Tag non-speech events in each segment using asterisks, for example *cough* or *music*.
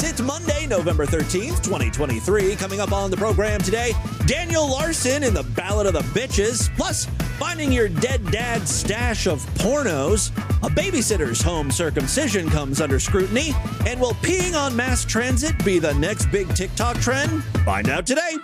folks. It's Monday, November 13th, 2023. Coming up on the program today, Daniel Larson in the Ballad of the Bitches, plus finding your dead dad's stash of pornos. A babysitter's home circumcision comes under scrutiny. And will peeing on mass transit be the next big TikTok trend? Find out today.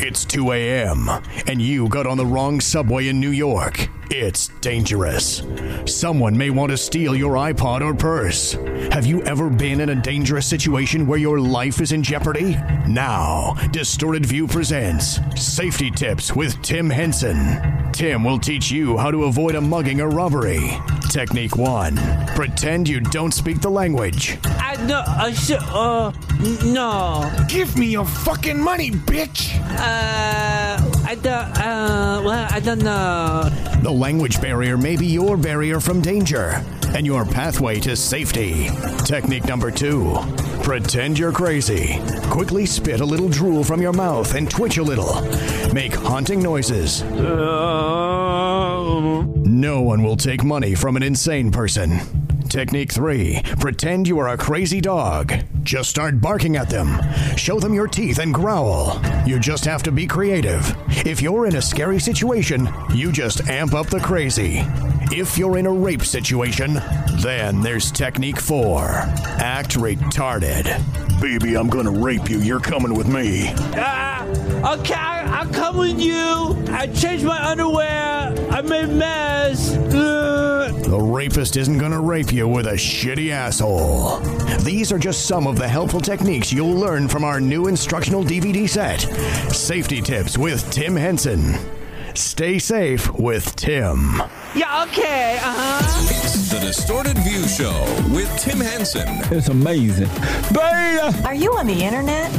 It's 2 a.m., and you got on the wrong subway in New York. It's dangerous. Someone may want to steal your iPod or purse. Have you ever been in a dangerous situation where your life is in jeopardy? Now, Distorted View presents Safety Tips with Tim Henson. Tim will teach you how to avoid a mugging or robbery. Technique 1 Pretend you don't speak the language. I no, I should, uh, n- no. Give me your fucking money, bitch! Uh, I don't, uh, well, I don't know. The language barrier may be your barrier from danger and your pathway to safety. Technique number two pretend you're crazy. Quickly spit a little drool from your mouth and twitch a little. Make haunting noises. Uh, No one will take money from an insane person. Technique 3 Pretend you are a crazy dog. Just start barking at them. Show them your teeth and growl. You just have to be creative. If you're in a scary situation, you just amp up the crazy. If you're in a rape situation, then there's technique 4 Act retarded. Baby, I'm gonna rape you. You're coming with me. ah, okay, I, I'll come with you. I changed my underwear. I made a mess. Uh, The rapist isn't gonna rape you with a shitty asshole. These are just some of the helpful techniques you'll learn from our new instructional DVD set Safety Tips with Tim Henson. Stay safe with Tim. yeah, okay, uh huh. It's the Distorted View Show with Tim Henson. It's amazing. Beta! Are you on the internet?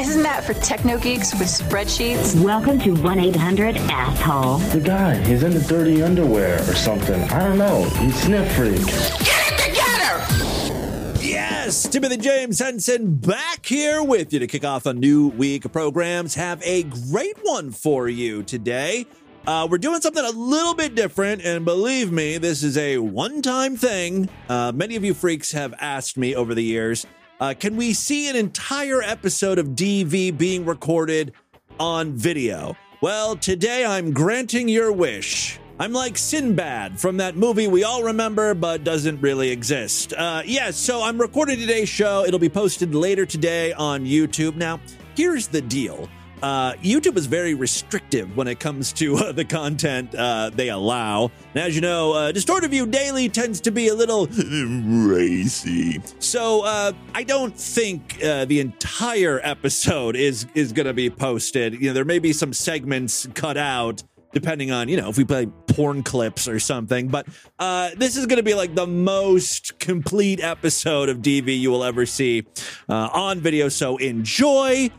Isn't that for techno geeks with spreadsheets? Welcome to 1 800 Asshole. The guy, he's in the dirty underwear or something. I don't know. He's sniff freak. Get it together! Yes, Timothy James Henson back here with you to kick off a new week of programs. Have a great one for you today. Uh, we're doing something a little bit different, and believe me, this is a one time thing. Uh, many of you freaks have asked me over the years uh, can we see an entire episode of DV being recorded on video? Well, today I'm granting your wish. I'm like Sinbad from that movie we all remember but doesn't really exist. Uh, yes, so I'm recording today's show. It'll be posted later today on YouTube. Now, here's the deal. Uh, YouTube is very restrictive when it comes to uh, the content uh, they allow. And as you know, uh, Distorted View Daily tends to be a little racy. So uh, I don't think uh, the entire episode is is going to be posted. You know, there may be some segments cut out depending on you know if we play porn clips or something but uh this is going to be like the most complete episode of dv you will ever see uh, on video so enjoy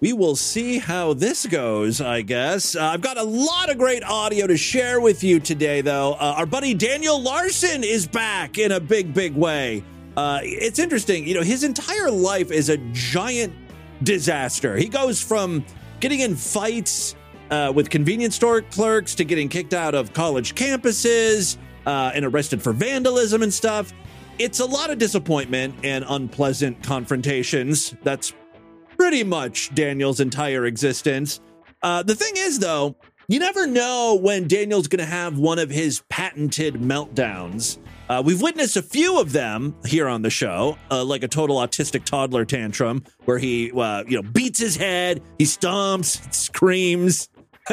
we will see how this goes, I guess. Uh, I've got a lot of great audio to share with you today, though. Uh, our buddy Daniel Larson is back in a big, big way. Uh, it's interesting. You know, his entire life is a giant disaster. He goes from getting in fights uh, with convenience store clerks to getting kicked out of college campuses uh, and arrested for vandalism and stuff. It's a lot of disappointment and unpleasant confrontations. That's pretty much Daniel's entire existence. Uh, the thing is, though, you never know when Daniel's going to have one of his patented meltdowns. Uh, we've witnessed a few of them here on the show, uh, like a total autistic toddler tantrum, where he, uh, you know, beats his head, he stomps, screams.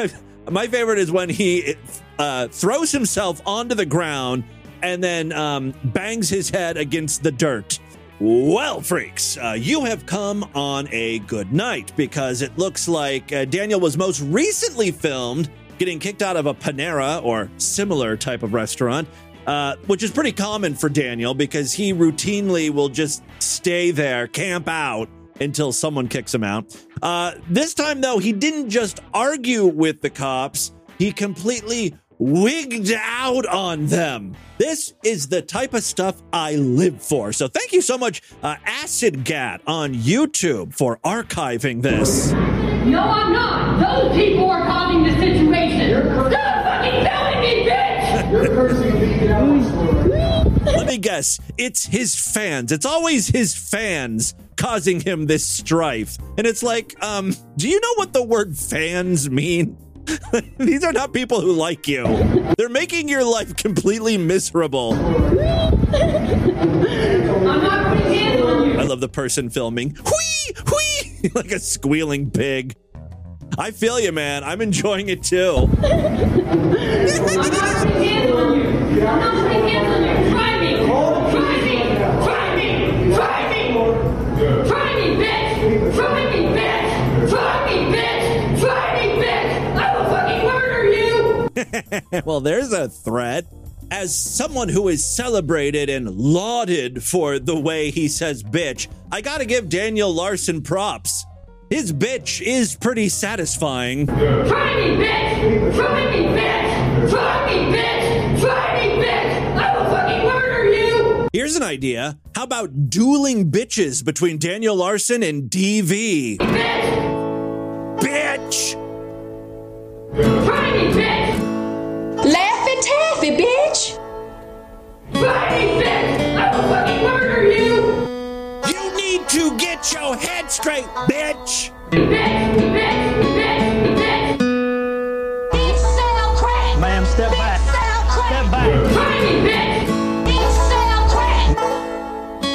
*laughs* My favorite is when he uh, throws himself onto the ground and then um, bangs his head against the dirt. Well, freaks, uh, you have come on a good night because it looks like uh, Daniel was most recently filmed getting kicked out of a Panera or similar type of restaurant, uh, which is pretty common for Daniel because he routinely will just stay there, camp out until someone kicks him out. Uh, this time, though, he didn't just argue with the cops, he completely wigged out on them. This is the type of stuff I live for. So thank you so much, uh, Acid Gat on YouTube, for archiving this. No, I'm not. Those people are causing the situation. Stop fucking telling me, bitch! You're cursing me out. Let me guess. It's his fans. It's always his fans causing him this strife. And it's like, um, do you know what the word fans mean? *laughs* These are not people who like you. They're making your life completely miserable. I love the person filming. Whee! Whee! *laughs* like a squealing pig. I feel you, man. I'm enjoying it too. *laughs* *laughs* well, there's a threat. As someone who is celebrated and lauded for the way he says bitch, I gotta give Daniel Larson props. His bitch is pretty satisfying. Try me, bitch! Try me, bitch! Try me, bitch! Try me, bitch! I will fucking murder you! Here's an idea. How about dueling bitches between Daniel Larson and DV? Bitch! Bitch! Try me, bitch! Bitch! I will fucking murder you! You need to get your head straight, bitch! Bitch! Bitch! Bitch! Bitch! Bitch sell crack! Ma'am, step bitch back. sell crack! Step back. Try me, bitch! Bitch sell crack!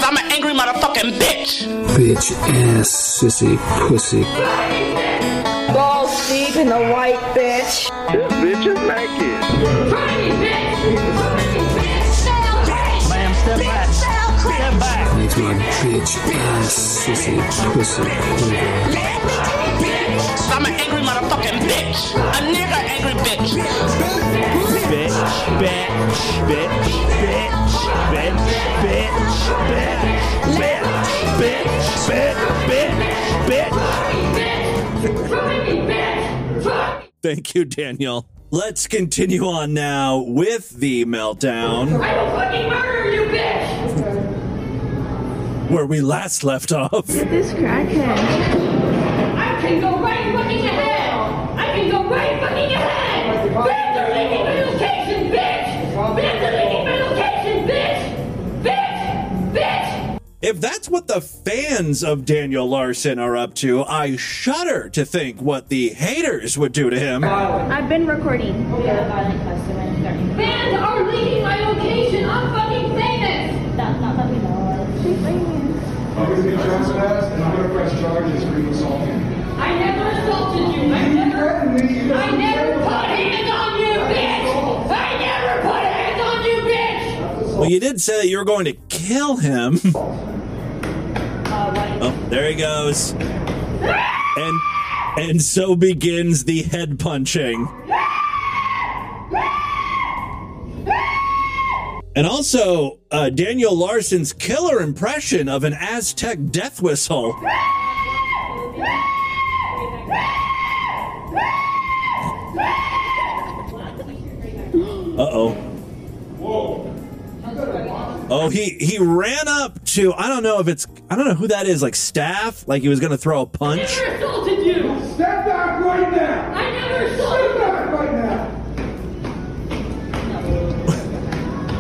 I'm an angry motherfucking bitch. Bitch ass sissy pussy. Balls deep in the white bitch! This bitch is naked. Makes bitch ass sissy pussy quiver. I'm an angry motherfucking bitch. A nigga angry bitch. Bitch, bitch, bitch, bitch, bitch, bitch, bitch, bitch, bitch, bitch, bitch. Bitch! Thank you, Daniel. Let's continue on now with the meltdown I will fucking murder you, bitch! Where we last left off. This crackhead. I can go right fucking ahead! I can go right fucking ahead! Back to leaking my location, bitch! Back to leaking my location, bitch! Bitch! Bitch! If that's what the fans of Daniel Larson are up to, I shudder to think what the haters would do to him. I've been recording. Fans are leaking my location! I'm fucking famous! Obviously trespass, and I'm gonna press charges for you assaulting. I never assaulted you! I never... I never put hands on you, bitch! I never put hands on you, bitch! Well, you did say that you were going to kill him. Uh, oh, there he goes. And and so begins the head punching. And also, uh, Daniel Larson's killer impression of an Aztec death whistle. Uh oh. Oh, he he ran up to I don't know if it's I don't know who that is like staff like he was gonna throw a punch. you!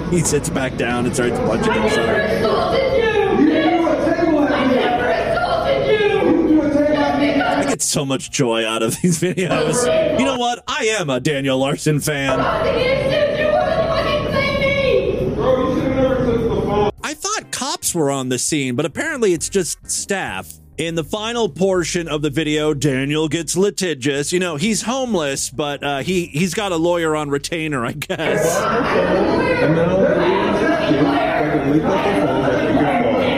*laughs* he sits back down and starts punching himself. I get so much joy out of these *laughs* videos. You know what? I am a Daniel Larson fan. I thought cops were on the scene, but apparently it's just staff. In the final portion of the video, Daniel gets litigious. You know, he's homeless, but uh, he he's got a lawyer on retainer, I guess.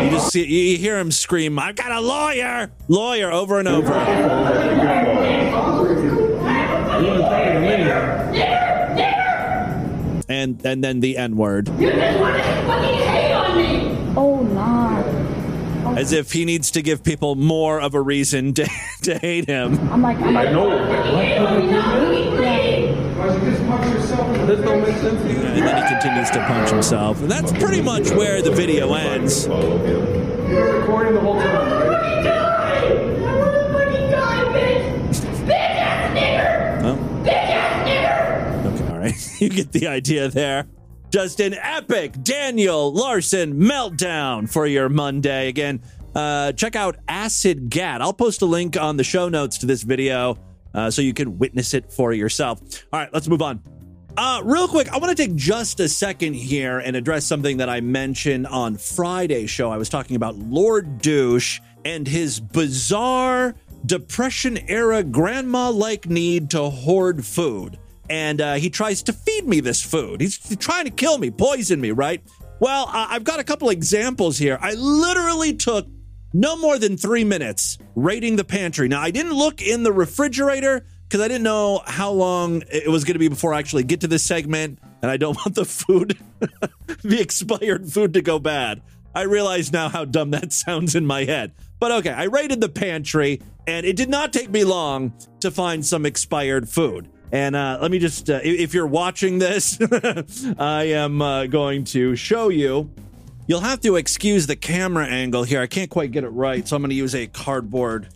You just see, you hear him scream, "I've got a lawyer, lawyer!" over and over. And and then the N word, You just want to fucking hate on me! Oh, nah. As if he needs to give people more of a reason to, *laughs* to hate him. I'm like, I'm like, You not fucking leave! Why you just punch yourself in the This don't make sense to you. And then he continues to punch himself. And that's pretty much where the video ends. You're recording the whole time, right? Die! I wanna fucking die, bitch! Bitch ass nigger! Well, Bitch ass nigger! okay, all right. *laughs* You get the idea there. Just an epic Daniel Larson meltdown for your Monday. Again, uh, check out Acid Gat. I'll post a link on the show notes to this video uh, so you can witness it for yourself. All right, let's move on. Uh, real quick, I want to take just a second here and address something that I mentioned on Friday's show. I was talking about Lord Douche and his bizarre depression era grandma like need to hoard food. And uh, he tries to feed me this food. He's trying to kill me, poison me, right? Well, uh, I've got a couple examples here. I literally took no more than three minutes raiding the pantry. Now, I didn't look in the refrigerator because I didn't know how long it was going to be before I actually get to this segment, and I don't *laughs* want the food, *laughs* the expired food, to go bad. I realize now how dumb that *laughs* sounds in my head. But okay, I raided the pantry, and it did not take me long to find some expired food. And uh, let me just, uh, if you're watching this, *laughs* I am uh, going to show you. You'll have to excuse the camera angle here. I can't quite get it right, so I'm going to use a cardboard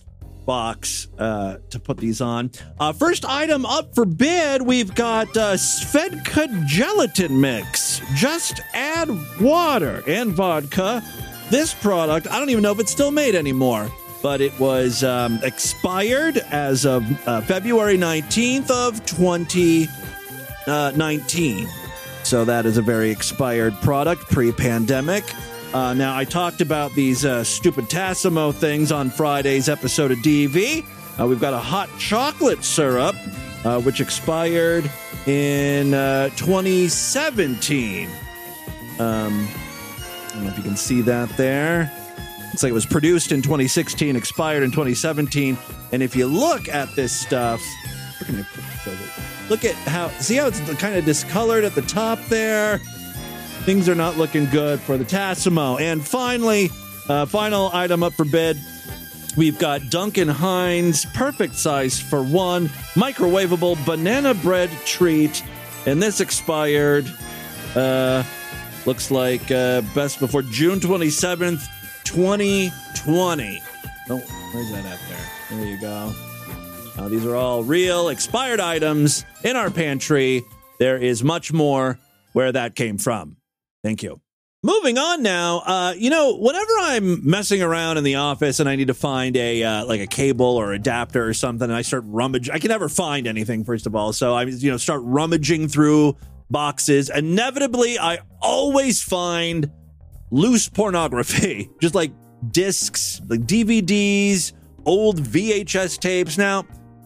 box uh, to put these on. Uh, first item up for bid, we've got uh, Svedka gelatin mix. Just add water and vodka. This product, I don't even know if it's still made anymore, but it was um, expired as of uh, February 19th of 2019. So that is a very expired product pre-pandemic. Uh, now, I talked about these uh, stupid Tassimo things on Friday's episode of DV. Uh, we've got a hot chocolate syrup, uh, which expired in uh, 2017. Um, I don't know if you can see that there. Looks like it was produced in 2016, expired in 2017. And if you look at this stuff? Look at how, see how it's kind of discolored at the top there? Things are not looking good for the Tassimo. And finally, uh, final item up for bid. We've got Duncan Hines, perfect size for one, microwavable banana bread treat. And this expired, uh, looks like uh, best before June 27th, 2020. Oh, where's that at there? There you go. Uh, these are all real expired items in our pantry. There is much more where that came from. Thank you. Moving on now, uh, you know, whenever I'm messing around in the office and I need to find a uh, like a cable or adapter or something, and I start rummaging, I can never find anything. First of all, so I you know start rummaging through boxes. Inevitably, I always find loose pornography, *laughs* just like discs, like DVDs, old VHS tapes. Now,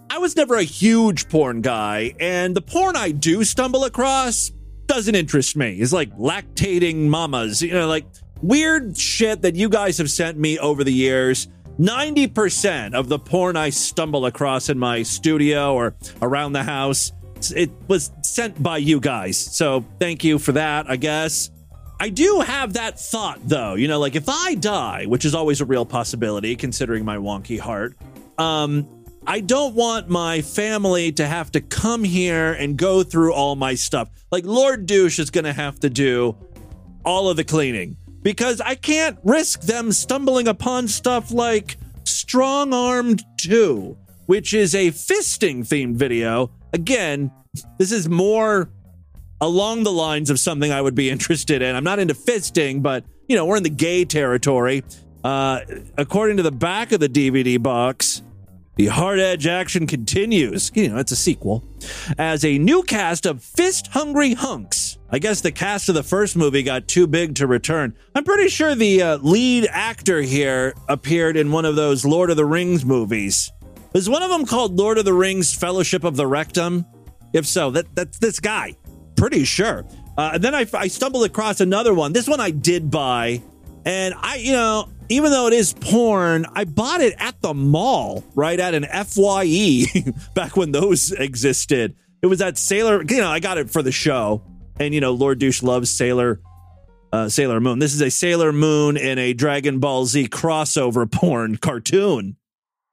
I was never a huge porn guy, and the porn I do stumble across doesn't interest me. It's like lactating mamas, you know, like weird shit that you guys have sent me over the years. 90% of the porn I stumble across in my studio or around the house, it was sent by you guys. So thank you for that, I guess. I do have that thought though, you know, like if I die, which is always a real possibility considering my wonky heart, um, I don't want my family to have to come here and go through all my stuff. Like Lord Douche is going to have to do all of the cleaning because I can't risk them stumbling upon stuff like Strong Armed 2, which is a fisting themed video. Again, this is more along the lines of something I would be *laughs* interested in. I'm not into fisting, but you know, we're in the gay territory. Uh, according to the back of the DVD box, the hard edge action continues. You know, it's a sequel. As a new cast of fist hungry hunks. I guess the cast of the first movie got too big to return. I'm pretty sure the uh, lead actor here appeared in one of those Lord of the Rings movies. Was one of them called Lord of the Rings Fellowship of the Rectum? If so, that that's this guy. Pretty sure. Uh, and then I, I stumbled across another one. This one I did buy. And I, you know, even though it is porn, I bought it at the mall, right at an FYE *laughs* back when those existed. It was at Sailor, you know, I got it for the show. And, you know, Lord Douche loves Sailor uh, Sailor Moon. This is a Sailor Moon and a Dragon Ball Z crossover *laughs* porn cartoon.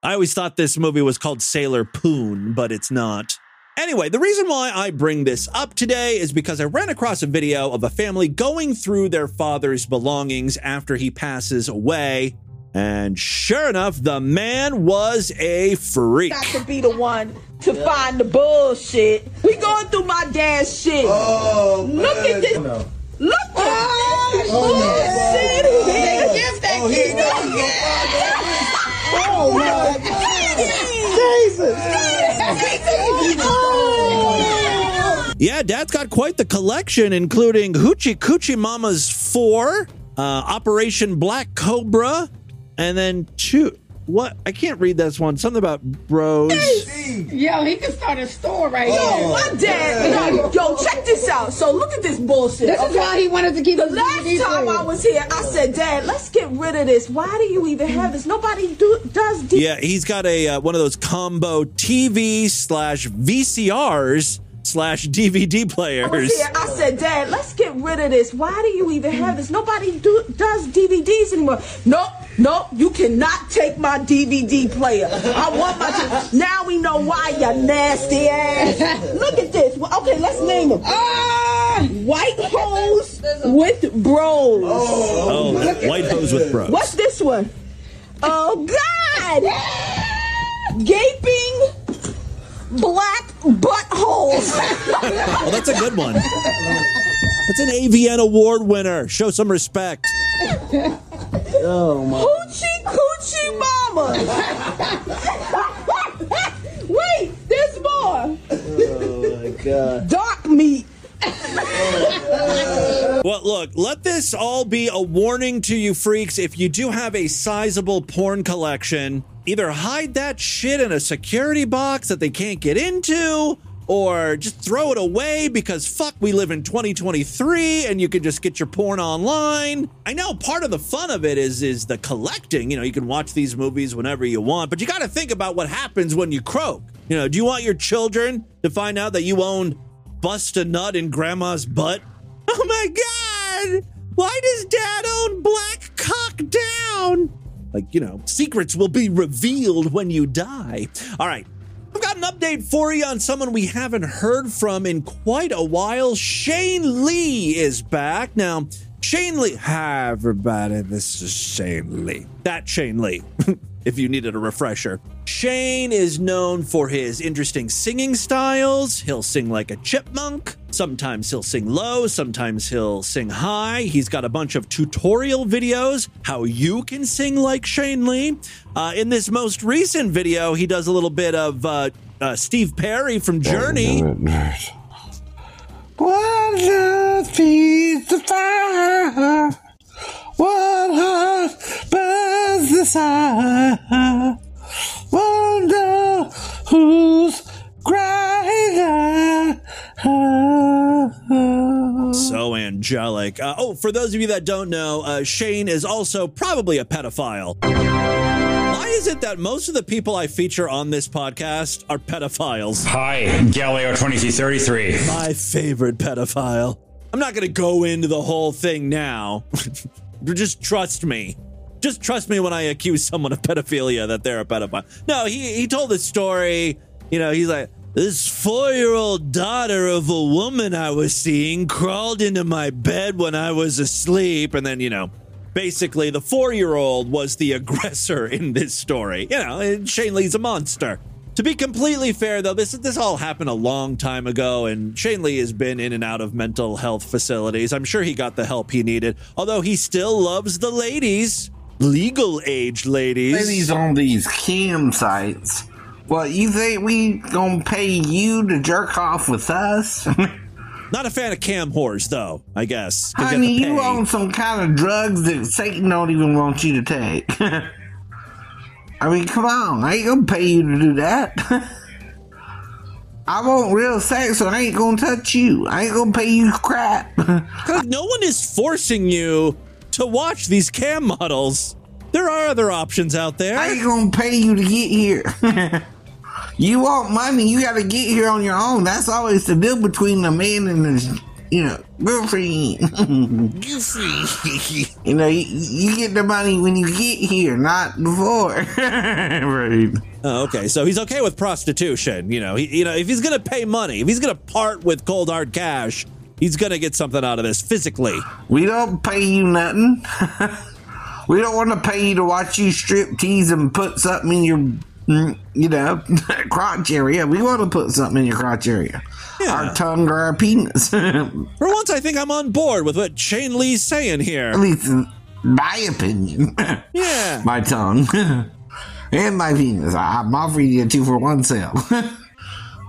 I always thought this movie was called Sailor Poon, but it's not. Anyway, the reason why I bring this up today is because I ran across a video of a family going through their father's belongings after he passes away. And sure enough, the man was a freak. Got to be the one to find the bullshit. We going through my dad's shit. Oh, Look man. at this. Oh, no. Look at oh, this bullshit. Oh, Give that oh, he kid knows up. he's gonna Oh, my Jesus. Yeah, Dad's got quite the collection, including Hoochie Coochie Mama's 4, uh, Operation Black Cobra, and then two. What? I can't read this one. Something about bros. Yo, he can start a store right Yo, here. my dad. Yo, yo, check this out. So look at this bullshit. This is okay? why he wanted to keep The his last DVD time player. I was here, I said, Dad, let's get rid of this. Why do you even have this? Nobody do, does D- Yeah, he's got a uh, one of those combo TV slash VCRs slash DVD I was players. here. I said, Dad, let's get rid of this. Why do you even have this? Nobody do, does DVDs anymore. Nope, nope. You cannot take my DVD player. I want my. now we know why you nasty ass. Look at this. Well, Okay, let's name them. Ah, white hose with bros. Oh, white hose with bros. What's this one? Oh God! Gaping black buttholes. *laughs* well, that's a good one. That's an AVN award winner. Show some respect. Oh my. Hoochie coochie mama. Wait, there's more. Oh my god. Dark meat. Well, look, let this all be a warning to you freaks. If you do have a sizable porn collection, either hide that shit in a security box that they can't get into, or just throw it away because fuck, we live in 2023 and you can just get your porn online. I know part of the fun of it is is the collecting. You know, you can watch these movies whenever you want, but you got to think about what happens when you croak. You know, do you want your children to find out that you own bust a nut in grandma's butt? *laughs* Oh my god! Why does dad own black cock down? Like, you know, secrets will be revealed when you die. All right. I've got an update for you on someone we haven't heard from in quite a while. Shane Lee is back. Now, Shane Lee. Hi, everybody. This is Shane Lee. That Shane Lee, *laughs* if you needed a refresher. Shane is known for his interesting singing styles. He'll sing like a chipmunk. Sometimes he'll sing low, sometimes he'll sing high. He's got a bunch of tutorial videos how you can sing like Shane Lee. Uh, in this most recent video, he does a little bit of uh, uh, Steve Perry from Journey. What feeds the fire? What heart burns the desire? Wonder who's crying. So angelic. Uh, oh, for those of you that don't know, uh, Shane is also probably a pedophile. Why is it that most of the people I feature on this podcast are pedophiles? Hi, Galileo 2333. My favorite pedophile. I'm not going to go into the whole thing now. *laughs* Just trust me. Just trust me when I accuse someone of pedophilia that they're a pedophile. No, he, he told this story. You know, he's like, this four year old daughter of a woman I was seeing crawled into my bed when I was asleep. And then, you know, basically the four year old was the *laughs* aggressor in this story. You know, Shane Lee's a monster. To be completely fair, though, this this all happened a long time ago, and Shane Lee has been in and out of mental health facilities. I'm sure he got the help he needed, although he still loves the ladies, legal age ladies. Ladies on these cam sites. What you think we gonna pay you to jerk off with us? *laughs* Not a fan of cam whores, though. I guess. have Honey, you on some kind of drugs that Satan don't even want you to take. *laughs* I mean, come on, I ain't gonna pay you to do that. *laughs* I want real sex, so I ain't gonna touch you. I ain't gonna pay you crap. 'Cause no one is forcing you to watch these cam models. There are other options out there. I ain't gonna pay you to get here. *laughs* you want money, you gotta get here on your own. That's always the deal between the man and his, you know, girlfriend. Girlfriend. *laughs* you know, you, you get the money when you get here, not before. *laughs* right. Oh, okay, so he's okay with prostitution. You know, he, you know, if he's gonna pay money, if he's gonna part with cold hard cash, he's gonna get something out of this physically. We don't pay you nothing. *laughs* We don't want to pay you to watch you strip tease and put something in your, mm, you know, *laughs* crotch area. We want to put something in your crotch area. Our tongue or our penis. *laughs* For once, I think I'm on board with what Shane Lee's saying here. At least in my opinion. Yeah. my tongue. and my penis. I'm offering you a two for one sale.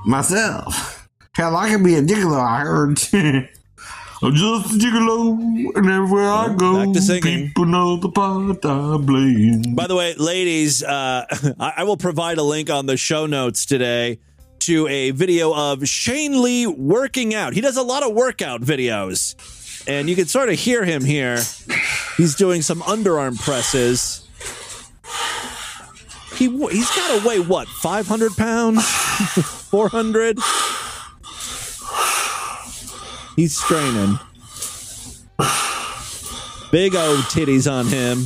Myself. Hell, I can be a gigolo, I heard. *laughs* I'm just a gigolo, and everywhere I go, back to singing. people know the part I blame. By the way, ladies, uh, *laughs* I I will provide a link on the show notes today to a video of Shane Lee working out. He does a lot of workout videos, and you can sort of hear him here. He's doing some underarm presses. He w- he's got to weigh what, five hundred pounds, *laughs* four hundred. He's straining. Big old titties on him.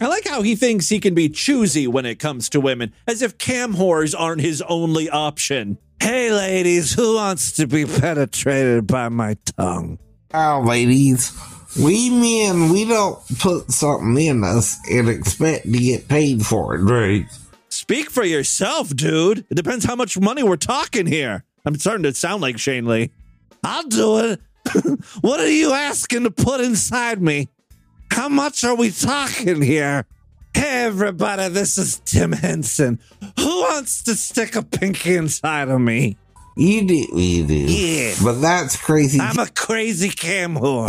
I like how he thinks he can be choosy when it comes to women, as if cam whores aren't his only option. Hey, ladies, who wants to be penetrated by my tongue? Oh, ladies, we men, we don't put something in us and expect to get paid for it, right? Speak for yourself, dude. It depends how much money we're talking here. I'm starting to sound like Shane Lee. I'll do it. *laughs* what are you asking to put inside me? How much are we talking here? Hey, everybody, this is Tim Henson. Who wants to stick a pinky inside of me? You do, you do. Yeah. But that's crazy. I'm a crazy cam whore.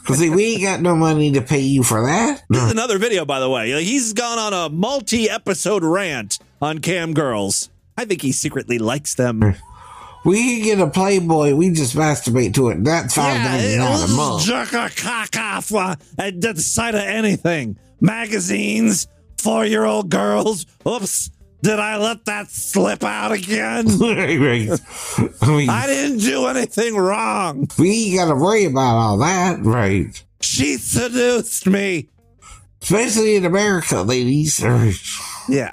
Because see, we ain't got no money to pay you for that. This is another video, by the way. He's gone on a multi-episode rant on cam girls. I think he secretly likes them. We get a Playboy. We just masturbate to it. That's five ninety nine a month. Jerk a cock off at the sight of anything. Magazines, four-year-old girls. Oops, did I let that slip out again? *laughs* I mean, I didn't do anything wrong. we got to worry about all that, right? She seduced me. Especially in America, ladies. *laughs* Yeah.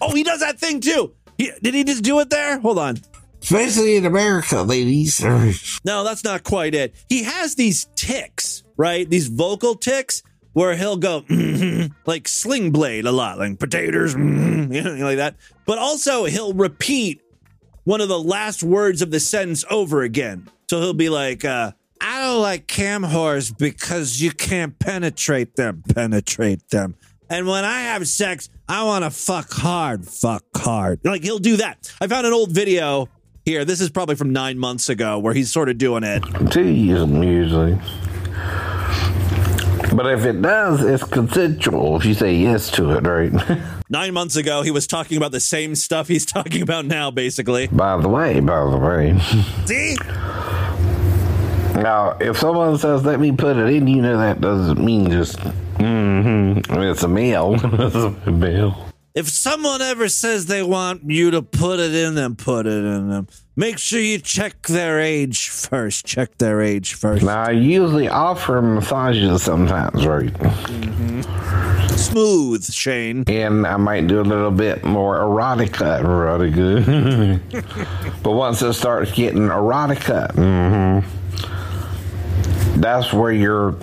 Oh, he does that thing too. He, did he just do it there? Hold on. Especially in America, ladies. *laughs* No, that's not quite it. He has these ticks, right? These vocal ticks where he'll go *laughs* like sling blade a lot, like potatoes, *laughs* you know, like that. But also he'll repeat one of the last words of the sentence over again. So he'll be like, uh, I don't like cam whores because you can't penetrate them, penetrate them. And when I have sex, I want to fuck hard, fuck hard. Like he'll do that. I found an old video here. This is probably from nine months ago where he's sort of doing it. Teasing usually. But if it does, it's consensual if you say yes to it, right? *laughs* Nine months ago, he was talking about the same stuff he's *laughs* talking about now, basically. by the way, by the way. *laughs* See? Now, if someone says, let me put it in, you know that doesn't mean just, mm-hmm. It's a male. it's a male. If someone ever says they want you to put it in them, put it in them. Make sure you check their age first. Check their age first. Now, I usually offer massages sometimes, right? Smooth, Shane. And I might do a little bit more erotica. Erotica. *laughs* but once it starts getting erotica, mm-hmm, that's where you're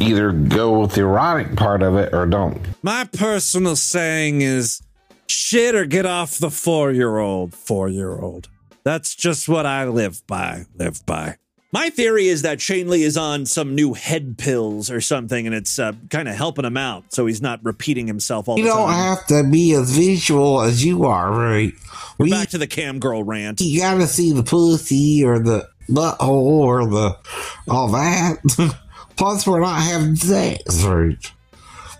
either go with the erotic part of it or don't. My personal saying is shit or get off the four year old, four year old. That's just what I live by, live by. My theory is that Shane Lee is on some new head pills or something, and it's uh, kind of helping him out, so he's not repeating himself all You the time. You don't have to be as visual as you are, right? We, Back to the cam girl rant. you gotta see the pussy or the butthole or the all that. *laughs* Plus, we're not having sex, right?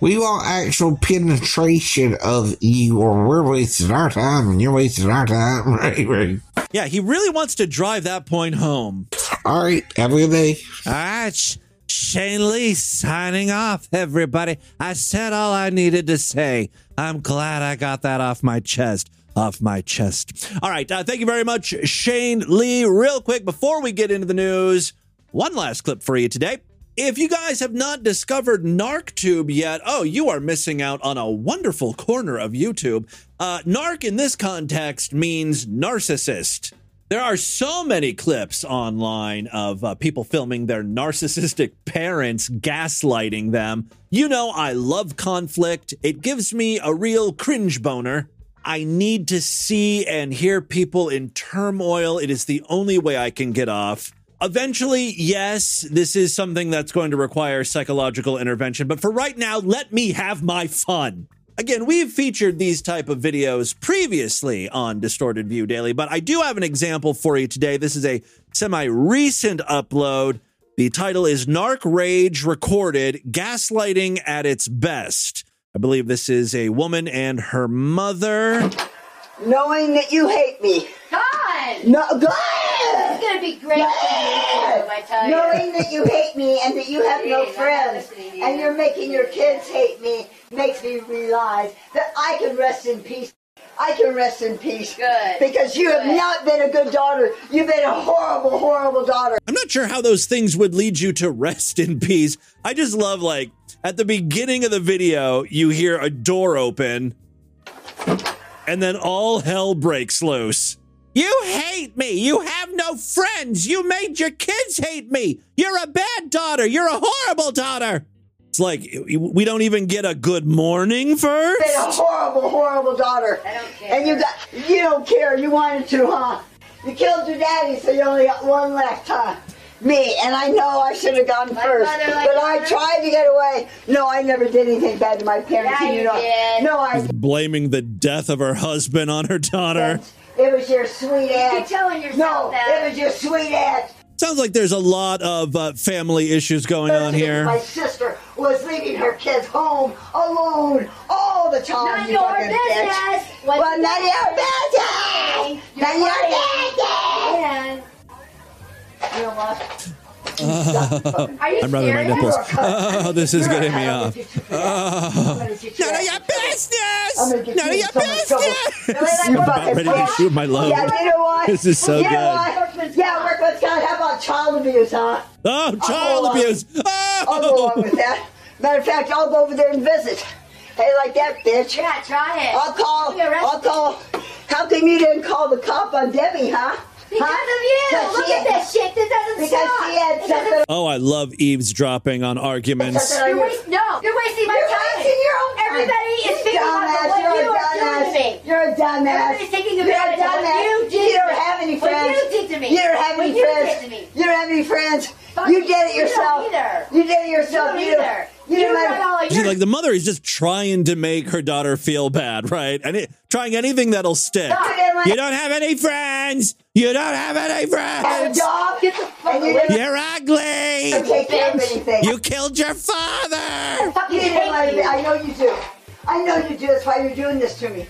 We want actual penetration of you, or we're wasting our time, and you're wasting our time, *laughs* right? Right. Yeah, he really wants to drive that point home. All right, have a good day. All right, Sh- Shane Lee signing off, everybody. I said all I needed to say. I'm glad I got that off my chest. Off my chest. All right, uh, thank you very much, Shane Lee. Real quick, before we get into the news, one last clip for you today. If you guys have not discovered NarcTube yet, oh, you are missing out on a wonderful corner of YouTube. Uh, narc in this context means narcissist. There are so many clips online of uh, people filming their narcissistic parents gaslighting them. You know, I love conflict. It gives me a real cringe boner. I need to see and hear people in turmoil. It is the only way I can get off. Eventually, yes, this is something that's going to require psychological intervention, but for right now, let me have my fun. Again, we've featured these type of videos previously on Distorted View Daily, but I do have an example for you today. This is a semi-recent upload. The title is Narc Rage Recorded Gaslighting at its Best. I believe this is a woman and her mother. Knowing that you hate me. God! No, God! It's gonna be great. I tell you. Knowing that you hate me and that you have no friends listening to you. and you're making your kids hate me makes me realize that I can rest in peace. I can rest in peace. Good. Because you have not been a good daughter. You've been a horrible, horrible daughter. I'm not sure how those things would lead you to rest in peace. I just love, like, at the beginning of the video, you hear a door open, and then all hell breaks loose. You hate me. You have no friends. You made your kids hate me. You're a bad daughter. You're a horrible daughter. It's like we don't even get a good morning first. been a horrible, horrible daughter. I don't care. And you got you don't care. You wanted to, huh? You killed your daddy, so you only got one left, huh? Me, and I know I should have gone Like first, mother, like but I mother. tried to get away. No, I never did anything bad to my parents. Yeah, and you know, did. No, I. Blaming the death of her husband on her daughter. It was your sweet aunt. You're telling yourself no, that. it was your sweet ass. Sounds like there's a lot of uh, family issues going on here. My sister was leaving her kids home alone all the time. None you your fucking business. bitch. What's Well, the none of your business? business. None of your business. And You know what? Are you I'm rubbing my nipples. Oh, this is getting me off. I'm Oh. gonna get you None of your business. gonna None of your so much trouble. business. I'm about ready to shoot my load. Yeah, you know what? This is so you know good. what? Yeah, Workman's Comp. How about child abuse, huh? Oh, I'll child go along- abuse. I'll go along with Oh. that. Matter of fact, I'll go over there and visit. Hey, like that, bitch. Yeah, try it. I'll call. I'll call. How come you didn't call the cop on Debbie, huh? Because huh? of you. Look she at had- this shit. This doesn't Because stop. she had something. Oh, I love eavesdropping on arguments. You're wasting. No, you're wasting my You're time. wasting your own time. Everybody is You thinking about dumbass. what You're you a are doing to dumbass. me. You're a dumbass. Everybody's thinking You're about a it, what dumbass. you did You don't have any What friends. you did to me. You don't have What any you friends. did to me. You don't have any friends. You you. did it You don't yourself. either. You did it yourself. You You don't don't- either. You You don't run all of See, like the mother is just trying to make her daughter feel bad, right? And it, trying anything that'll stick. Stop. You don't have any friends. You don't have any have a friends. job. Get the fuck And away. You're ugly. take care. You killed your father. Fucking You didn't hate want to be, you. I know you do. I know you do. That's why you're doing this to me.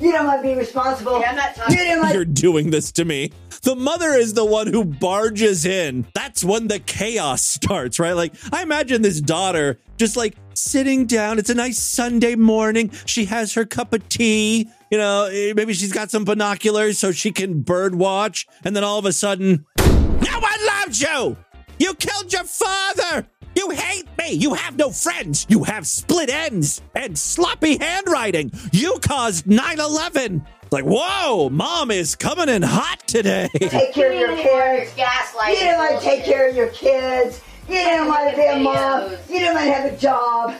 You don't want to be responsible. Yeah, I'm not talking- You didn't You're doing this to me. The mother is the one who barges in. That's when the chaos starts, right? Like, I imagine this daughter just like sitting down. It's a nice Sunday morning. She has her cup of tea. You know, eh, maybe she's got some binoculars so she can bird watch. And then all of a sudden, no one loves you. You killed your father. You hate me. You have no friends. You have split ends and sloppy handwriting. You caused 9 11. Like, whoa, mom is coming in hot today. take care of your kids. Gaslighting. You didn't want to take care of your kids. You didn't want to be a mom. You didn't want to have a job.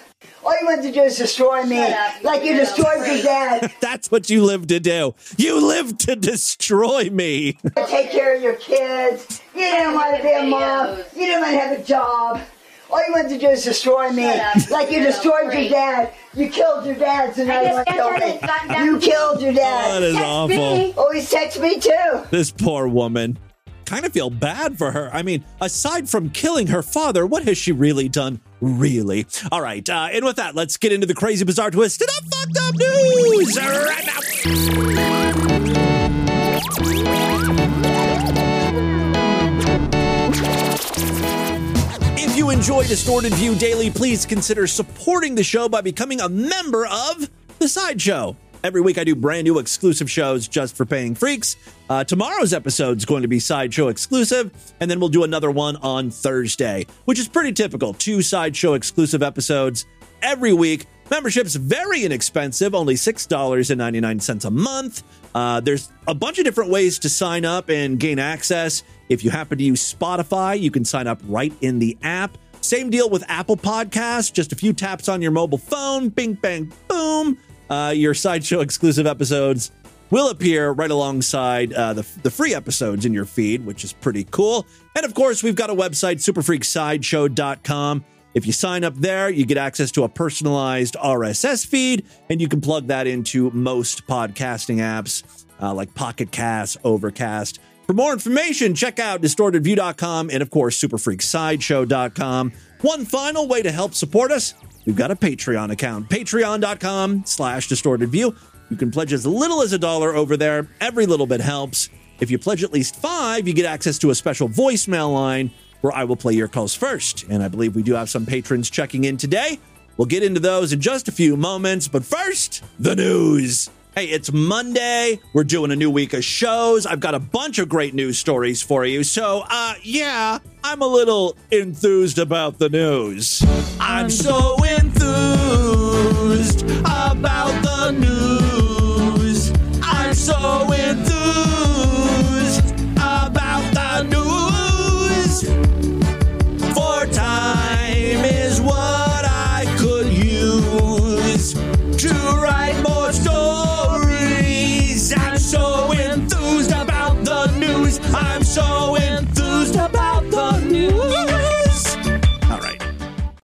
All you wanted to do is destroy me. Up, you like you destroyed your dad. *laughs* That's what you live to do. You live to destroy me. take care of your kids. You didn't want to be a mom. You didn't want to have a job. All you wanted to do is destroy me. Up, like you you destroyed your dad. You killed your dad, so now you want to kill me. You killed your that dad. is Text awful. me. Always text me too. This poor woman. Kind of feel bad for her. I mean, aside from killing her father, what has she really done? Really? All right. Uh, and with that, let's get into the crazy, bizarre twist and the fucked up news right now. If you enjoy Distorted View Daily, please consider supporting the show by becoming a member of The Sideshow. Every week I do brand new exclusive shows just for paying freaks. Uh, tomorrow's episode is going to be Sideshow exclusive, and then we'll do another one on Thursday, which is pretty typical. Two Sideshow exclusive episodes every week. Membership's very inexpensive, only $6.99 a month. Uh, there's a bunch of different ways to sign up and gain access. If you happen to use Spotify, you can sign up right in the app. Same deal with Apple Podcasts, just a few taps on your mobile phone, bing, bang, boom. Uh, your sideshow exclusive episodes will appear right alongside uh, the, the free episodes in your feed, which is pretty cool. And of course, we've got a website, superfreaksideshow.com. If you sign up there, you get access to a personalized RSS feed, and you can plug that into most podcasting apps uh, like Pocket Cast, Overcast. For more information, check out distortedview.com and, of course, superfreaksideshow.com. One final way to help support us we've got a Patreon account, patreon.com slash distortedview. You can pledge as little as a dollar over there. Every little bit helps. If you pledge at least five, you get access to a special voicemail line where I will play your calls first. And I believe we do have some patrons checking in today. We'll get into those in just a few moments. But first, the news. Hey, it's Monday. We're doing a new week of shows. I've got a bunch of great news stories for you. So, uh, yeah, I'm a little enthused about the news. I'm so enthused about the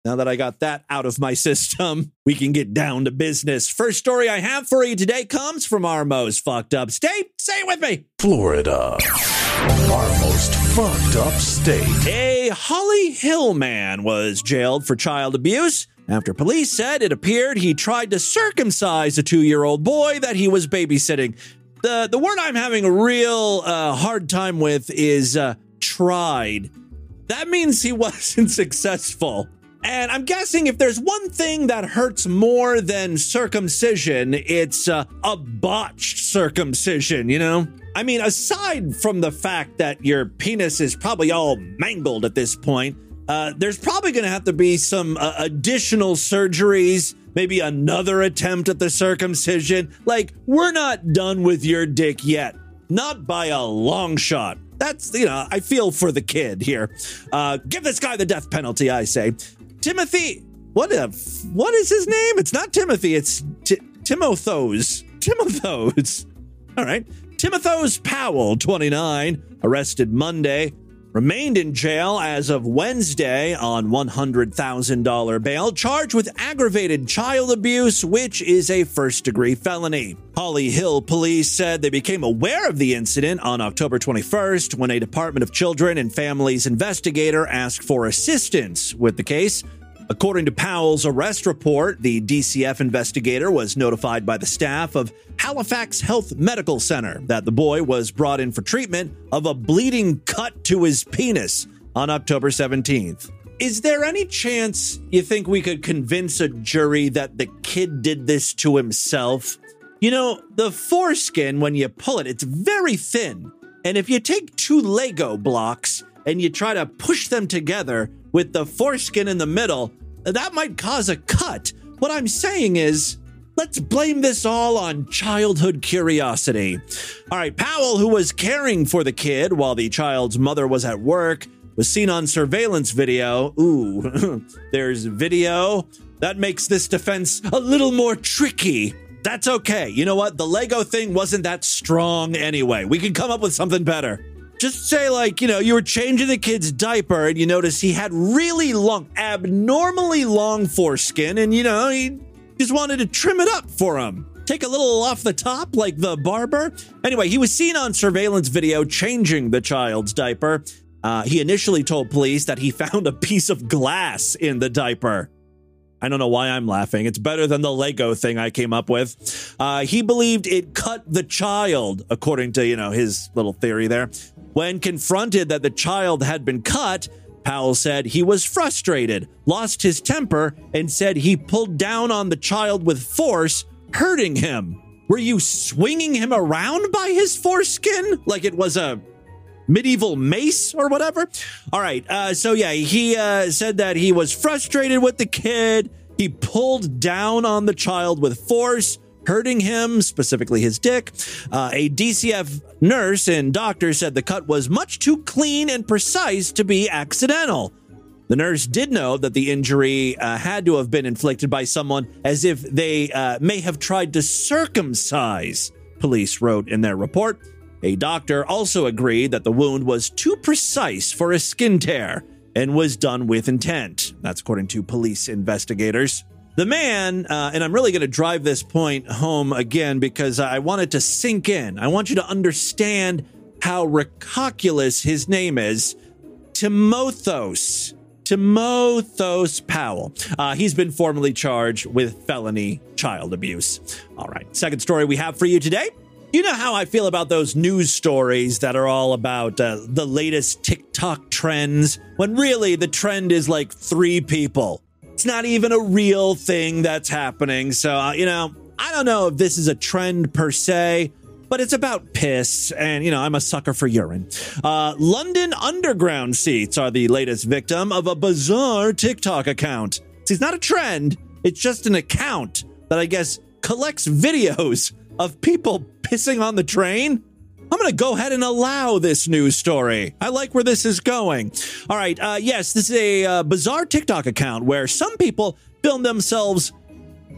Now that I got that out of my system, *laughs* we can get down to business. First story I have for you today comes from our most fucked up state. Say it with me. Florida. Our most fucked up state. A Holly Hill man was jailed for child abuse after police said it appeared he tried to circumcise a two year old boy that he was babysitting. The, the word I'm having a real uh, hard time with is uh, tried. That means he *laughs* wasn't successful. And I'm guessing if there's one thing that hurts more than circumcision, it's uh, a botched circumcision, you know? I mean, aside from the fact that your penis is probably all mangled at this point, uh, there's probably going to have to be some uh, additional surgeries, maybe another attempt at the circumcision. Like, we're not done with your dick yet. Not by a long shot. That's, you know, I feel for the kid here. Uh, give this guy the death penalty, I say. Timothy, what a, what is his name? It's not Timothy, it's T- Timothos. Timothos. All right. Timothos Powell, 29, arrested Monday, remained in jail as of Wednesday on $100,000 bail, charged with aggravated child abuse, which is a first degree felony. Holly Hill police said they became aware of the incident on October 21st when a Department of Children and Families investigator asked for assistance with the case. According to Powell's arrest report, the DCF investigator was notified by the staff of Halifax Health Medical Center that the boy was brought in for treatment of a bleeding cut to his penis on October 17th. Is there any chance you think we could convince a jury that the kid did this to himself? You know, the foreskin, when you pull it, it's very thin. And if you take two Lego blocks and you try to push them together with the foreskin in the middle, that might cause a cut. What I'm saying is, let's blame this all on childhood curiosity. All right, Powell, who was caring for the kid while the child's mother was at work, was seen on surveillance video. Ooh, *laughs* there's video. That makes this defense a little more tricky. That's okay. You know what? The Lego thing wasn't that strong anyway. We can come up with something better. Just say, like, you know, you were changing the kid's diaper and you noticed he had really long, abnormally long foreskin, and, you know, he just wanted to trim it up for him. Take a little off the top, like the barber. Anyway, he was seen on surveillance video changing the child's diaper. Uh, he initially told police that he *laughs* found a piece of glass in the diaper. I don't know why I'm laughing. It's better than the Lego thing I came up with. Uh, he believed it cut the child, according to, you know, his little theory there. When confronted that the child had been cut, Powell said he was frustrated, lost his temper, and said he pulled down on the child with force, hurting him. Were you swinging him around by his foreskin like it was a medieval mace or whatever. All right. Uh, so, yeah, he uh, said that he was frustrated with the kid. He pulled down on the child with force, hurting him, specifically his dick. Uh, a DCF nurse and doctor said the cut was much too clean and precise to be accidental. The nurse did know that the injury uh, had to have been inflicted by someone as if they uh, may have tried to circumcise, police wrote in their report. A doctor also agreed that the wound was too precise for a skin tear and was done with intent. That's according to police investigators. The man, uh, and I'm really going to drive this point home again because I want it to sink in. I want you to understand how recalculous his name is Timothos. Timothos Powell. Uh, he's been formally charged with felony child abuse. All right, second story we have for you today. You know how I feel about those news stories that are all about uh, the latest TikTok trends, when really the trend is like three people. It's not even a real thing that's happening. So, uh, you know, I don't know if this is a trend per se, but it's about piss, and you know, I'm a sucker for urine. Uh, London Underground seats are the latest victim of a bizarre TikTok account. See, it's not a trend, it's just an account that I guess collects *laughs* videos of people pissing on the train. I'm going to go ahead and allow this news story. I like where this is going. All right. Uh, yes, this is a uh, bizarre TikTok account where some people film themselves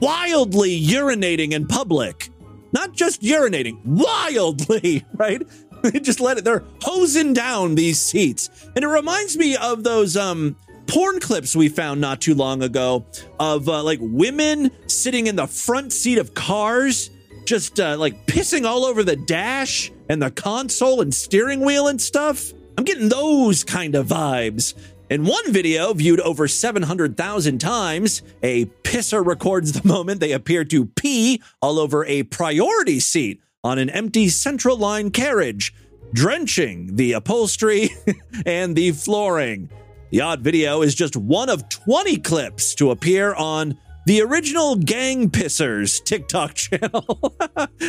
wildly urinating in public not just urinating, wildly, *laughs* right? They just let it, they're hosing down these seats. And it reminds me of those um porn clips we found not too long ago of uh, like women sitting in the front seat of cars, just uh, like pissing all over the dash and the console and steering wheel and stuff. I'm getting those kind of vibes. In one video, viewed over 700,000 times, a pisser records the moment they appear to pee all over a priority seat on an empty central line carriage, drenching the upholstery *laughs* and the flooring. The odd video is just one of 20 clips to appear on the original Gang Pissers TikTok *laughs* channel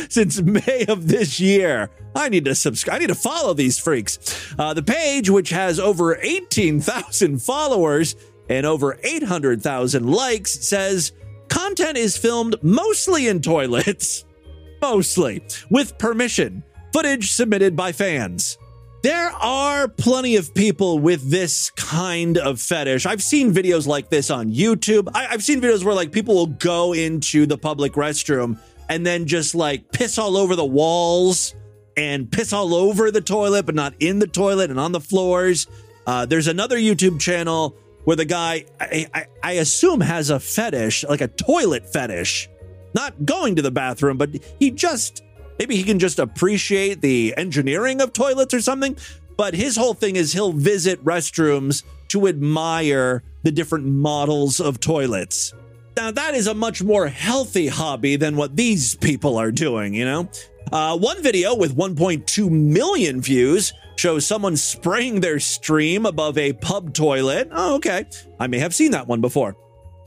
since May of this year. I need to subscribe. I need to follow these freaks. Uh, the page, which has over 18,000 followers and over 800,000 likes, says content is filmed mostly in toilets, *laughs* mostly with permission. Footage submitted by fans. There are plenty of people with this kind of fetish. I've seen videos like this on YouTube. I, have seen videos where like people will go into the public restroom and then just like piss all over the walls and piss all over the toilet, but not in the toilet and on the floors. Uh, there's another YouTube channel where the guy, I, I, I assume, has a fetish, like a toilet fetish. Not going to the bathroom, but he just Maybe he can just appreciate the engineering of toilets or something. But his whole thing is he'll visit restrooms to admire the different models of toilets. Now, that is a much more healthy hobby than what these people are doing, you know? Uh, one video with 1.2 million views shows someone spraying their stream above a pub toilet. Oh, okay. I may have seen that one before.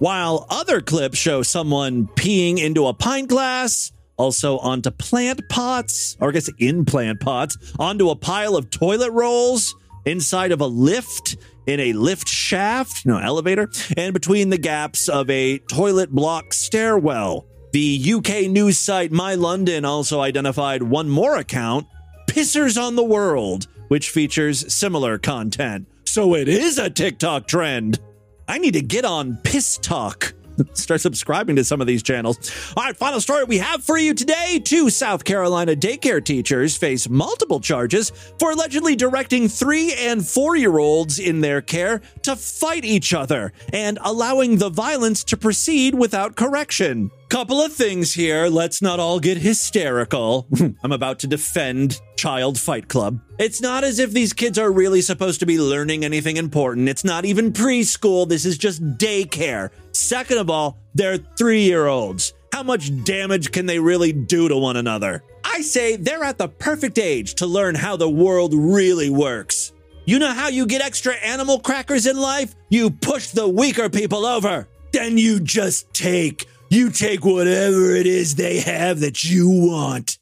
While other clips show someone peeing into a pint glass, also onto plant pots, or I guess in plant pots, onto a pile of toilet rolls inside of a lift in a lift shaft, know, elevator, and between the gaps of a toilet block stairwell. The UK news site My London also identified one more account, Pissers on the World, which features similar content. So it is a TikTok trend. I need to get on Piss Talk. Start subscribing to some of these channels. All right, final story we have for you today. Two South Carolina daycare teachers face multiple charges for allegedly directing three and four year olds in their care to fight each other and allowing the violence to proceed without correction. Couple of things here. Let's not all get hysterical. *laughs* I'm about to defend Child Fight Club. It's not as if these kids are really supposed to be learning anything important. It's not even preschool. This is just daycare. Second of all, they're three year olds. How much damage can they really do to one another? I say they're at the perfect age to learn how the world really works. You know how you get extra animal crackers in life? You push the weaker people over. Then you just take you take whatever it is they have that you want.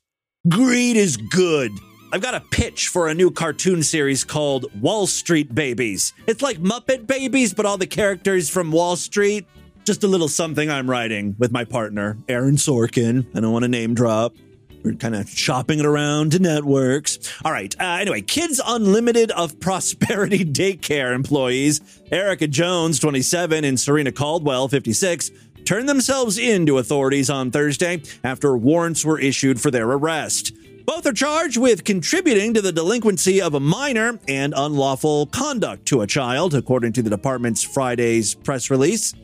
Greed is good. I've got a pitch for a new cartoon series called Wall Street Babies. It's like Muppet Babies, but all the characters from Wall Street. just a little something I'm writing with my partner, Aaron Sorkin. I don't want to name drop. We're kind of shopping it around to networks. All right. Uh, anyway, Kids Unlimited of Prosperity *laughs* Daycare employees Erica Jones, 27, and Serena Caldwell, 56, turned themselves in to authorities on Thursday after warrants were issued for their arrest. Both are charged with contributing to the delinquency of a minor and unlawful conduct to a child, according to the department's Friday's press release.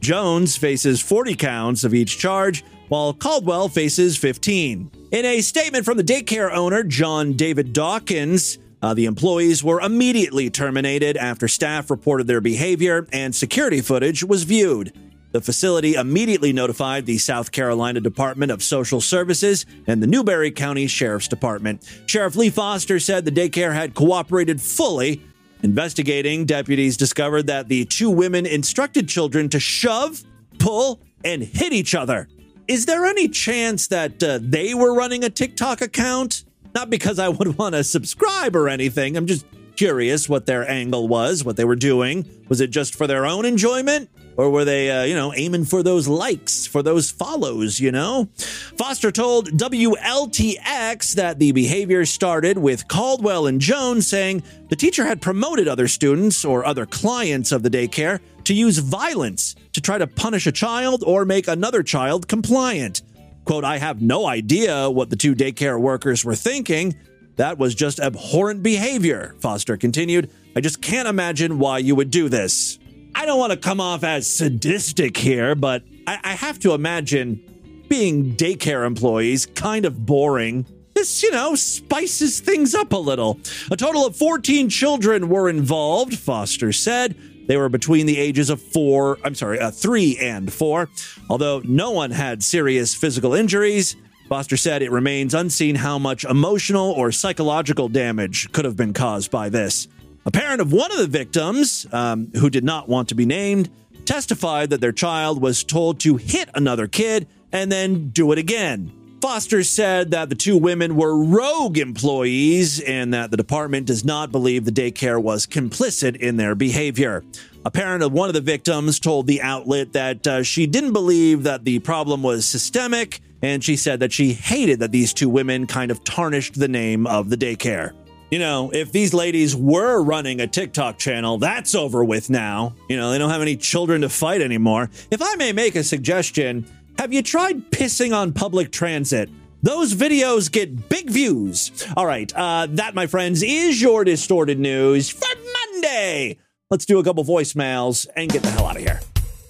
Jones faces 40 counts of each charge, while Caldwell faces 15. In a statement from the daycare owner, John David Dawkins, uh, the employees were immediately terminated after staff reported their behavior and security footage was viewed. The facility immediately notified the South Carolina Department of Social Services and the Newberry County Sheriff's Department. Sheriff Lee Foster said the daycare had cooperated fully. Investigating, deputies discovered that the two women instructed children to shove, pull, and hit each other. Is there any chance that uh, they were running a TikTok account? Not because I would *laughs* want to subscribe or anything. I'm just curious what their angle was, what they were doing. Was it just for their own enjoyment? Or were they, uh, you know, aiming for those likes, for those follows, you know? Foster told WLTX that the behavior started with Caldwell and Jones saying the teacher had promoted other students or other clients of the daycare to use violence to try to punish a child or make another child compliant. Quote, I have no idea what the two daycare workers were thinking. That was just abhorrent behavior, Foster continued. I just can't imagine why you would do this. I don't want to come off as sadistic here, but I, I have to imagine being daycare employees kind of boring. This, you know, spices things up a little. A total of 14 children were involved, Foster said. They were between the ages of four, I'm sorry, uh, three and four. Although no one had serious physical injuries, Foster said it remains unseen how much emotional or psychological damage could have been caused by this. A parent of one of the victims, um, who did not want to be named, testified that their child was told to hit another kid and then do it again. Foster said that the two women were rogue employees and that the department does not believe the daycare was complicit in their behavior. A parent of one of the victims told the outlet that uh, she didn't believe that the problem was systemic, and she said that she hated that these two women kind of tarnished the name of the daycare. You know, if these ladies were running a TikTok channel, that's over with now. You know, they don't have any children to fight anymore. If I may make a suggestion, have you tried pissing on public transit? Those videos get big views. All right, uh, that, my friends, is your distorted news for Monday. Let's do a couple voicemails and get the hell out of here.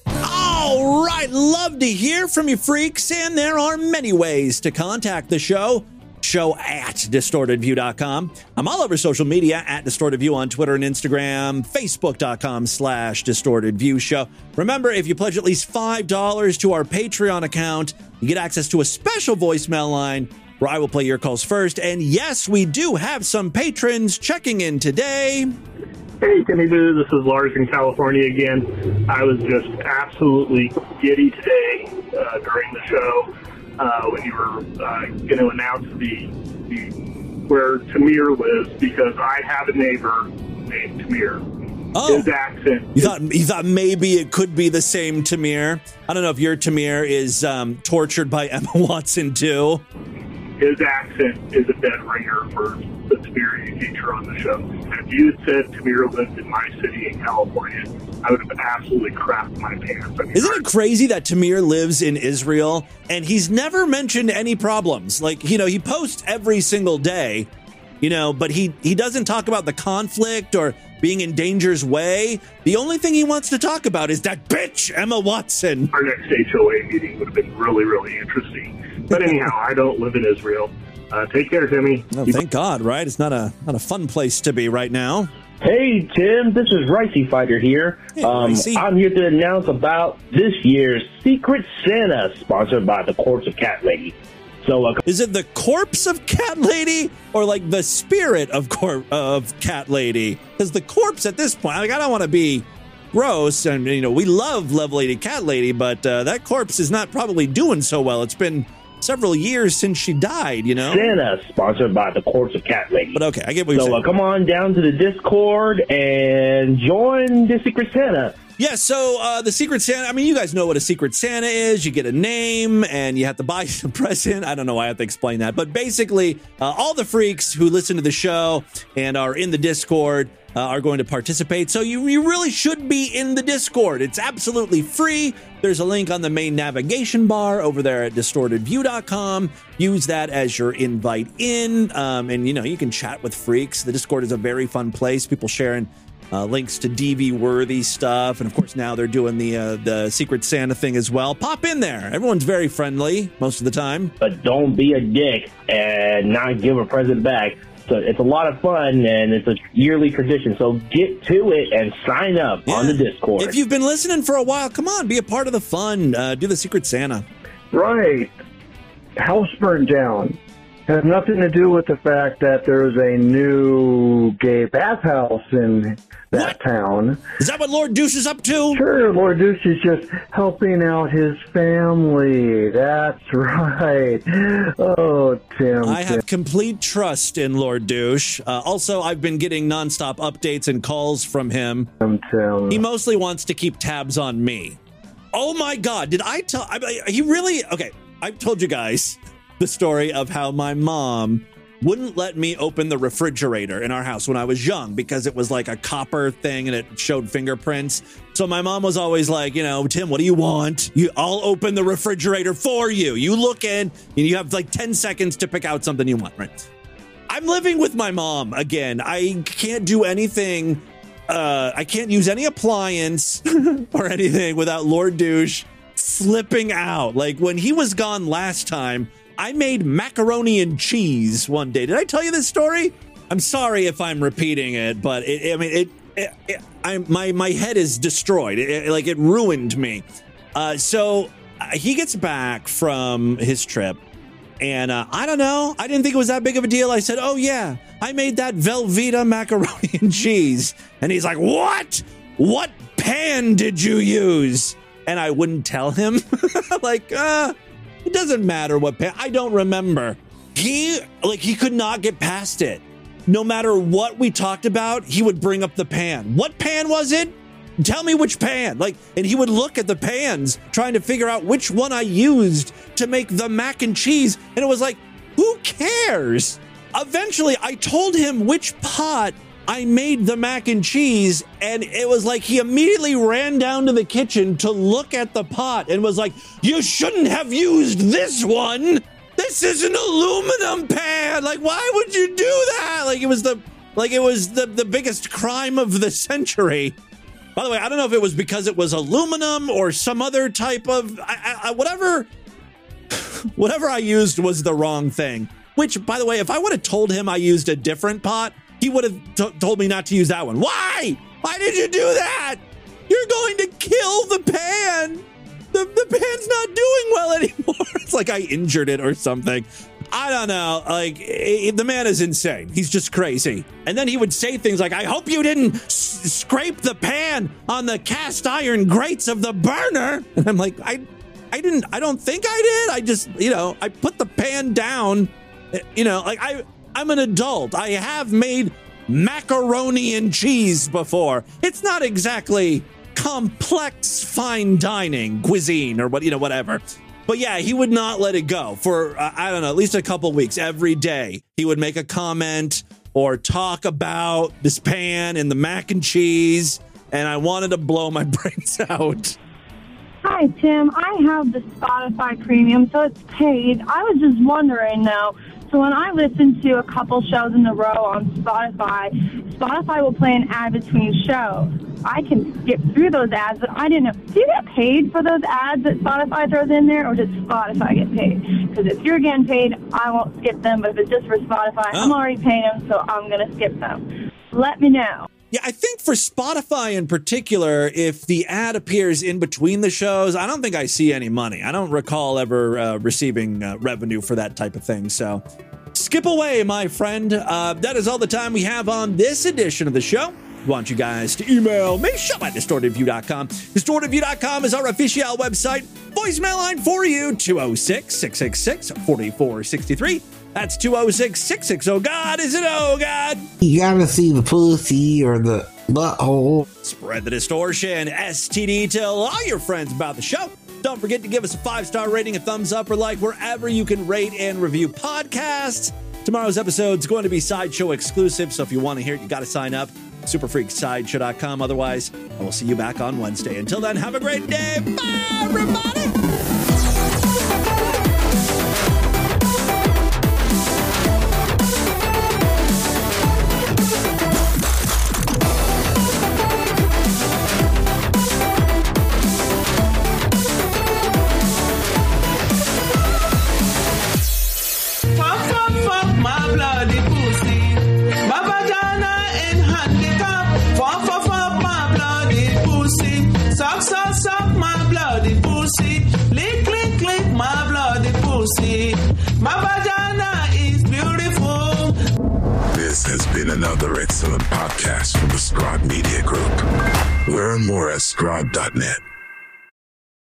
All right, love to hear from you freaks, and there are many ways to contact the show show at distortedview.com. I'm all over social media at distortedview on Twitter and Instagram, facebook.com slash distortedview show. Remember, if you pledge at least $5 to our Patreon account, you get access to a special voicemail line where I will play your calls first. And yes, we do have some patrons checking in today. Hey, Timmy Boo, this is Lars in California again. I was just absolutely giddy today uh, during the show uh, when you were uh, going to announce the, the where Tamir lives because I have a neighbor named Tamir. Oh, His accent. You thought you thought maybe it could be the same Tamir. I don't know if your Tamir is um, tortured by *laughs* Emma Watson too. His accent is a dead ringer for the Tamir you feature on the show. And if you had said Tamir lived in my city in California, I would have absolutely crapped my pants. I mean, Isn't it crazy that Tamir lives in Israel and he's never mentioned any problems? Like, you know, he posts every single day, you know, but he he doesn't talk about the conflict or being in danger's way. The only thing he wants to talk about is that bitch Emma Watson. our next HOA meeting would have been really, really interesting. But anyhow, I don't live in Israel. Uh, take care, Timmy. Oh, thank God, right? It's not a not a fun place to be right now. Hey Tim, this is Ricey Fighter here. um, I'm here to announce about this year's Secret Santa, sponsored by the Corpse of Cat Lady. So, uh, Is it the corpse of Cat Lady or like the spirit of cor- of Cat Lady? Because the corpse at this point, like I don't want to be gross, and you know we love Love Lady Cat Lady, but uh, that corpse is not probably doing so well. It's been several years since she died. You know. Santa, sponsored by the Corpse of Cat Lady. But okay, I get what you're so saying. uh, come on down to the Discord and join the Secret Santa. Yeah, so uh, the Secret Santa, I mean, you guys know what a Secret Santa is. You get a name and you have to *laughs* buy a present. I don't know why I have to explain that. But basically, uh, all the freaks who listen to the show and are in the Discord uh, are going to participate. So you, you really should be in the Discord. It's absolutely free. There's a link on the main navigation bar over there at distortedview.com. Use that as your invite in. Um, and, you know, you can chat with freaks. The Discord is a very fun place. People sharing uh, links to DV worthy stuff, and of course now they're doing the uh, the Secret Santa thing as well. Pop in there. Everyone's very friendly most of the time. But don't be a dick and not give a present back. So it's a lot of fun and it's a yearly tradition. So get to it and sign up on the Discord. If you've been listening for a while, come on, be a part of the fun. Uh, do the Secret Santa. Right. House burned down. Has nothing to do with the fact that there's a new gay bathhouse in that town. Is that what Lord Douche is up to? Sure, Lord Douche is just helping out his family. That's *laughs* right. Oh, Tim. I Tim. have complete trust in Lord Douche. Uh, also, I've been getting nonstop updates and calls from him. Tim. He mostly wants to keep tabs on me. Oh my God! Did I tell? I, he really? Okay, I've told you guys the story of how my mom wouldn't let me open the refrigerator in our house when I was young because it was like a copper thing and it showed fingerprints. So my mom was always like, you know, Tim, what do you want? You, I'll open the refrigerator for you. You look in, and you have like 10 seconds to pick out something you want, right? I'm living with my mom again. I can't do anything. Uh, I can't use any appliance *laughs* or anything without Lord Douche flipping out. Like when he was gone last time, I made macaroni and cheese one day. Did I tell you this story? I'm sorry if I'm repeating it, but it, I mean, it, it, it I, my, my head is destroyed. It, like it ruined me. Uh, so uh, he gets back from his trip and uh, I don't know. I didn't think it was that big of a deal. I said, "Oh yeah, I made that Velveeta macaroni and cheese." And he's like, "What? What pan did you use?" And I wouldn't tell him. *laughs* like, uh, it doesn't matter what pan. I don't remember. He like he could not get past it. No matter what we talked about, he would bring up the pan. What pan was it? Tell me which pan. Like, and he would look at the pans trying to figure out which one I used to make the mac and cheese. And it was like, who cares? Eventually, I told him which pot I made the mac and cheese. And it was like he immediately ran down to the kitchen to look at the pot and was like, You shouldn't have used this one. This is an aluminum pan. Like, why would you do that? Like, it was the. Like it was the, the biggest crime of the *laughs* century. By the way, I don't know if it was because it was aluminum or some other type of I, I, whatever. *laughs* Whatever I used was the wrong thing. Which, by the way, if I would have told him I used a different pot, he would have t- told me not to use that one. Why? Why did you do that? You're going to kill the pan. The, the pan's not doing well anymore. *laughs* It's like I injured it or something. I don't know. Like, eh, the man is insane. He's just crazy. And then he would say things like, I hope you didn't s- scrape the pan on the cast iron grates of the burner. And I'm like, I, I didn't, I don't think I did. I just, you know, I put the pan down. Eh, You know, like I, I'm an adult. I have made macaroni and cheese before. It's not exactly complex fine dining cuisine or what, you know, whatever. But yeah, he would not let it go for, uh, I don't know, at least a couple weeks. Every day he would make a comment or talk about this pan and the mac and cheese. And I wanted to blow my *laughs* brains out. Hi, Tim. I have the Spotify premium, so it's paid. I was just wondering, though. So when I listen to a couple shows in a row on Spotify, Spotify will play an ad between shows. I can skip through those ads, but I didn't know. Do you get paid for those ads that Spotify throws in there, or does Spotify get paid? Because if you're getting paid, I won't skip them. But if it's just for Spotify, I'm already paying them, so I'm gonna skip them. Let me know. Yeah, I think for Spotify in particular, if the ad appears in between the shows, I don't think I see any money. I don't recall ever uh, receiving uh, revenue for that type of thing. So skip away, my friend. Uh, that is all the time we have on this edition of the show. Want you guys to email me, show at distortedview.com. Distortedview.com is our official website. Voicemail line for you, 206 666 4463. That's 206 660 God. Is it oh God? You gotta see the pussy or the butthole. Spread the distortion. STD. Tell all your friends about the show. Don't forget to give us a five star rating, a thumbs up, or like wherever you can rate and review podcasts. Tomorrow's episode is going to be Sideshow exclusive, so if you want to hear it, you got to sign up. Superfreaksideshow.com. Otherwise, I will see you back on Wednesday. Until then, have a great day. Bye, everybody. Another excellent podcast from the Scribe Media Group. Learn more at scribe.net.